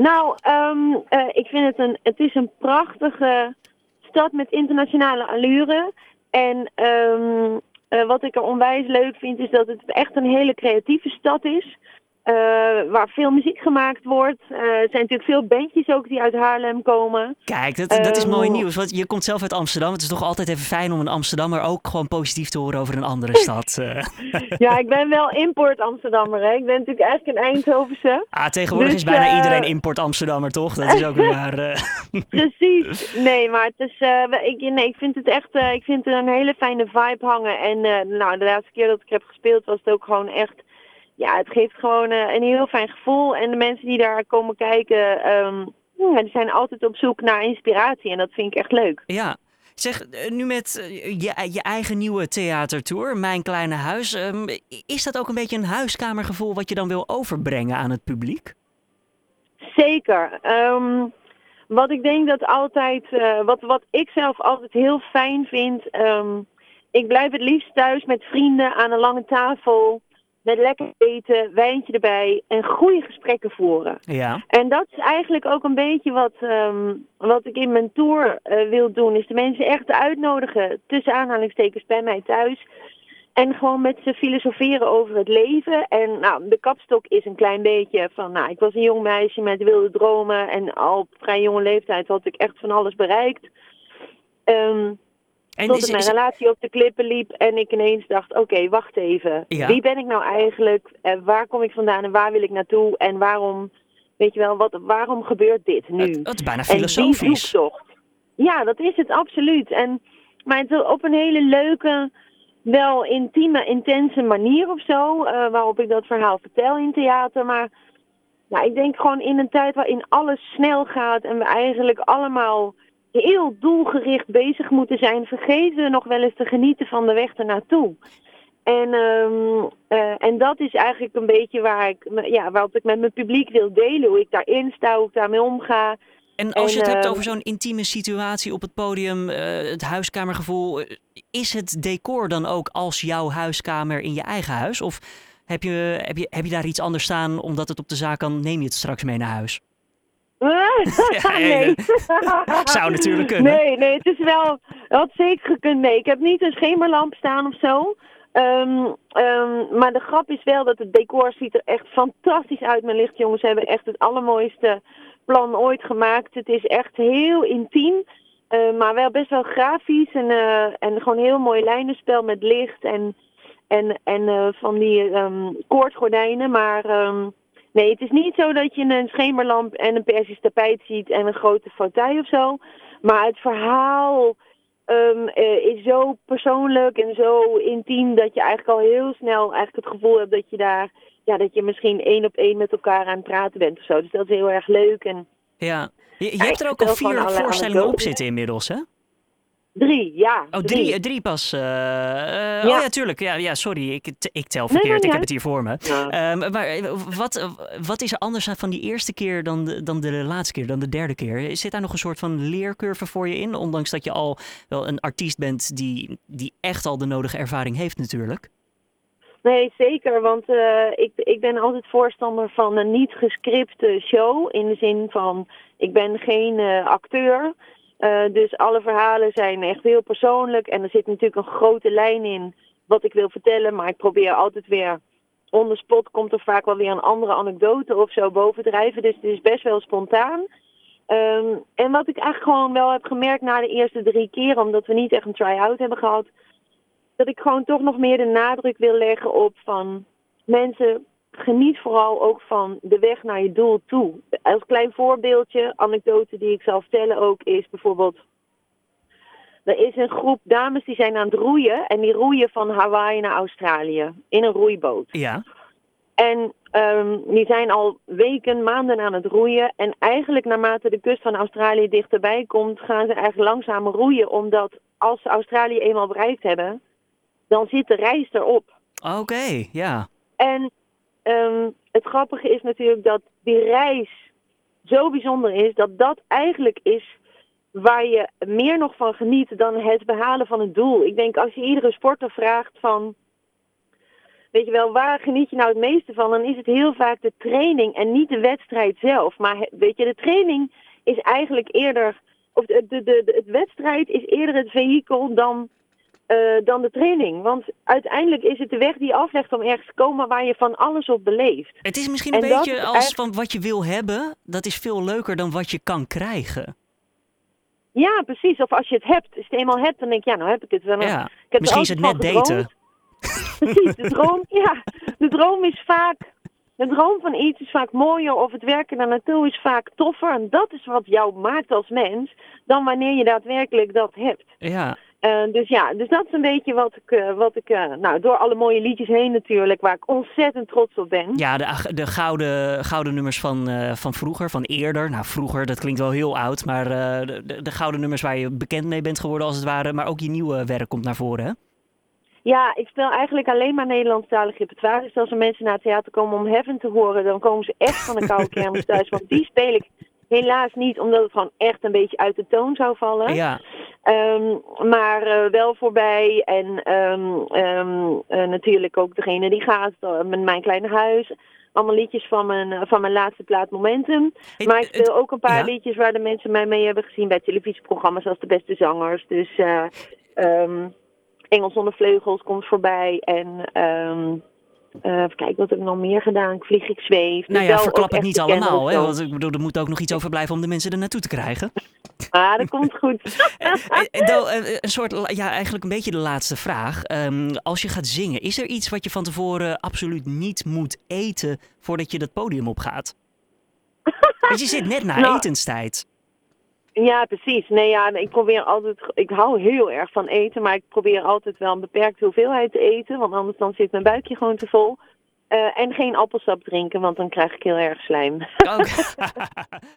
Nou, eh, ik vind het een, het is een prachtige stad met internationale allure. En ehm, eh, wat ik er onwijs leuk vind is dat het echt een hele creatieve stad is. Eh, waar veel muziek gemaakt wordt. Eh, er zijn natuurlijk veel bandjes ook die uit Haarlem komen. Kijk, dat, dat is mooi Ehm, nieuws. Want je komt zelf uit Amsterdam. Het is toch altijd even fijn om een Amsterdammer ook gewoon positief te horen over een andere stad. eh. Ja, ik ben wel import Amsterdammer. Hè. Ik ben natuurlijk eigenlijk een Eindhovense. Ah, tegenwoordig Dus, is bijna eh, iedereen import Amsterdammer, toch? Dat is ook waar. eh. Precies. Nee, maar het is, eh, ik, nee, ik vind het echt eh, ik vind er een hele fijne vibe hangen. En eh, nou, de laatste keer dat ik heb gespeeld was het ook gewoon echt... Ja, het geeft gewoon eh, een heel fijn gevoel. En de mensen die daar komen kijken, ehm, ja, die zijn altijd op zoek naar inspiratie. En dat vind ik echt leuk. Ja. Zeg, eh, nu met eh, je, je eigen nieuwe theatertour, Mijn Kleine Huis. ehm, is dat ook een beetje een huiskamergevoel wat je dan wil overbrengen aan het publiek? Zeker. Ehm, wat ik denk dat altijd, wat, wat ik zelf altijd heel fijn vind. ik blijf het liefst thuis met vrienden aan een lange tafel. Met lekker eten, wijntje erbij en goede gesprekken voeren. Ja. En dat is eigenlijk ook een beetje wat, ehm, wat ik in mijn tour eh, wil doen. Is de mensen echt uitnodigen, tussen aanhalingstekens, bij mij thuis. En gewoon met ze filosoferen over het leven. En nou, de kapstok is een klein beetje van, nou, ik was een jong meisje met wilde dromen. En al op vrij jonge leeftijd had ik echt van alles bereikt. Ehm En tot is, mijn relatie op de klippen liep en ik ineens dacht, oké, wacht even. Ja. Wie ben ik nou eigenlijk? En waar kom ik vandaan en waar wil ik naartoe? En waarom, weet je wel, wat, waarom gebeurt dit nu? het, het is bijna En die filosofisch. zoektocht. Ja, dat is het absoluut. En, maar het, op een hele leuke, wel intieme, intense manier of zo. eh, waarop ik dat verhaal vertel in theater. Maar ja, ik denk gewoon in een tijd waarin alles snel gaat. En we eigenlijk allemaal heel doelgericht bezig moeten zijn. Vergeten we nog wel eens te genieten van de weg ernaartoe. En, ehm, eh, en dat is eigenlijk een beetje waar ik, ja, wat ik met mijn publiek wil delen. Hoe ik daarin sta, hoe ik daarmee omga. En als je het hebt ehm, over zo'n intieme situatie op het podium, eh, het huiskamergevoel, eh, is het decor dan ook als jouw huiskamer in je eigen huis? Of heb je, heb je, heb je daar iets anders staan omdat het op de zaak kan, neem je het straks mee naar huis? Ja, nee. Zou natuurlijk kunnen. Nee, nee, het is wel, had zeker gekund. Nee, ik heb niet een schemerlamp staan of zo. Ehm, ehm, maar de grap is wel dat het decor ziet er echt fantastisch uit. Mijn lichtjongens hebben echt het allermooiste plan ooit gemaakt. Het is echt heel intiem. eh, maar wel best wel grafisch en, eh, en gewoon heel mooi lijnenspel met licht en, en, en eh, van die ehm koordgordijnen. Maar nee, het is niet zo dat je een schemerlamp en een persisch tapijt ziet en een grote fauteuil of zo. Maar het verhaal ehm, eh, is zo persoonlijk en zo intiem dat je eigenlijk al heel snel eigenlijk het gevoel hebt dat je daar, ja, dat je misschien één op één met elkaar aan het praten bent of zo. Dus dat is heel erg leuk. En Ja. Je, je hebt er ook al vier voorstellingen op zitten inmiddels, hè? Drie, ja. Oh, drie, eh, drie pas. eh, eh, Ja. Oh ja, tuurlijk. Ja, ja sorry, ik, ik tel Nee, verkeerd. ik heb het hier voor me. Ja. Ehm, maar eh, wat, wat is er anders van die eerste keer dan de, dan de laatste keer, dan de derde keer? Zit daar nog een soort van leercurve voor je in? Ondanks dat je al wel een artiest bent die, die echt al de nodige ervaring heeft natuurlijk. Nee, zeker. Want eh, ik, ik ben altijd voorstander van een niet gescripte show. In de zin van, ik ben geen eh, acteur. Eh, dus alle verhalen zijn echt heel persoonlijk. En er zit natuurlijk een grote lijn in wat ik wil vertellen. Maar ik probeer altijd weer, on spot komt er vaak wel weer een andere anekdote of zo bovendrijven. Dus het is best wel spontaan. Ehm, en wat ik eigenlijk gewoon wel heb gemerkt na de eerste drie keer, omdat we niet echt een try-out hebben gehad, dat ik gewoon toch nog meer de nadruk wil leggen op van mensen, geniet vooral ook van de weg naar je doel toe. Als klein voorbeeldje, anekdote die ik zal vertellen ook, is bijvoorbeeld. Er is een groep dames die zijn aan het roeien en die roeien van Hawaii naar Australië in een roeiboot. Ja. En ehm, die zijn al weken, maanden aan het roeien. En eigenlijk naarmate de kust van Australië dichterbij komt, gaan ze eigenlijk langzaam roeien. Omdat als ze Australië eenmaal bereikt hebben, dan zit de reis erop. Oké, ja. En ehm, het grappige is natuurlijk dat die reis zo bijzonder is, dat dat eigenlijk is waar je meer nog van geniet dan het behalen van het doel. Ik denk als je iedere sporter vraagt van weet je wel, waar geniet je nou het meeste van? Dan is het heel vaak de training en niet de wedstrijd zelf. Maar weet je, de training is eigenlijk eerder, of de, de, de, de- het wedstrijd is eerder het vehikel dan, eh, dan de training. Want uiteindelijk is het de weg die je aflegt om ergens te komen waar je van alles op beleeft. Het is misschien een En beetje als echt- van wat je wil hebben, dat is veel leuker dan wat je kan krijgen. Ja, precies. Of als je het hebt, als je het eenmaal hebt, dan denk je, ja, nou heb ik het. Dan, Ja, ik misschien is het net daten. gedroomd. Precies, de droom, ja, de droom is vaak, de droom van iets is vaak mooier of het werken daar naartoe is vaak toffer. En dat is wat jou maakt als mens, dan wanneer je daadwerkelijk dat hebt. Ja, Eh, dus ja, dus dat is een beetje wat ik, eh, wat ik eh, nou, door alle mooie liedjes heen natuurlijk, waar ik ontzettend trots op ben. ja de, de gouden, gouden nummers van, van vroeger, van eerder. Nou, vroeger, dat klinkt wel heel oud, maar de, de, de gouden nummers waar je bekend mee bent geworden als het ware. Maar ook je nieuwe werk komt naar voren, hè? Ja, ik speel eigenlijk alleen maar Nederlandstalig repertoire. Dus als er mensen naar het theater komen om Heaven te horen, dan komen ze echt van de koude kermis thuis. Want die speel ik helaas niet, omdat het gewoon echt een beetje uit de toon zou vallen. Ja, Ehm, maar eh, wel voorbij. En ehm, ehm, eh, natuurlijk ook degene die gaat, eh, met mijn kleine huis. Allemaal liedjes van mijn, van mijn laatste plaat Momentum. Maar ik speel ook een paar ja. liedjes waar de mensen mij mee hebben gezien bij televisieprogramma's als De Beste Zangers. Dus Engels zonder vleugels komt voorbij. En kijken, wat heb ik nog meer gedaan? Ik vlieg, ik zweef. Nou ja, verklap het niet allemaal, hè? Want ik bedoel, er moet ook nog iets overblijven om de mensen er naartoe te krijgen. Ah, dat komt goed. Eh, eh, eh, een soort, ja, eigenlijk een beetje de laatste vraag. Ehm, als je gaat zingen, is er iets wat je van tevoren absoluut niet moet eten voordat je dat podium opgaat? Want je zit net na Nou, etenstijd. Ja, precies. Nee, ja, ik probeer altijd. Ik hou heel erg van eten, maar ik probeer altijd wel een beperkte hoeveelheid te eten, want anders dan zit mijn buikje gewoon te vol. En geen appelsap drinken, want dan krijg ik heel erg slijm.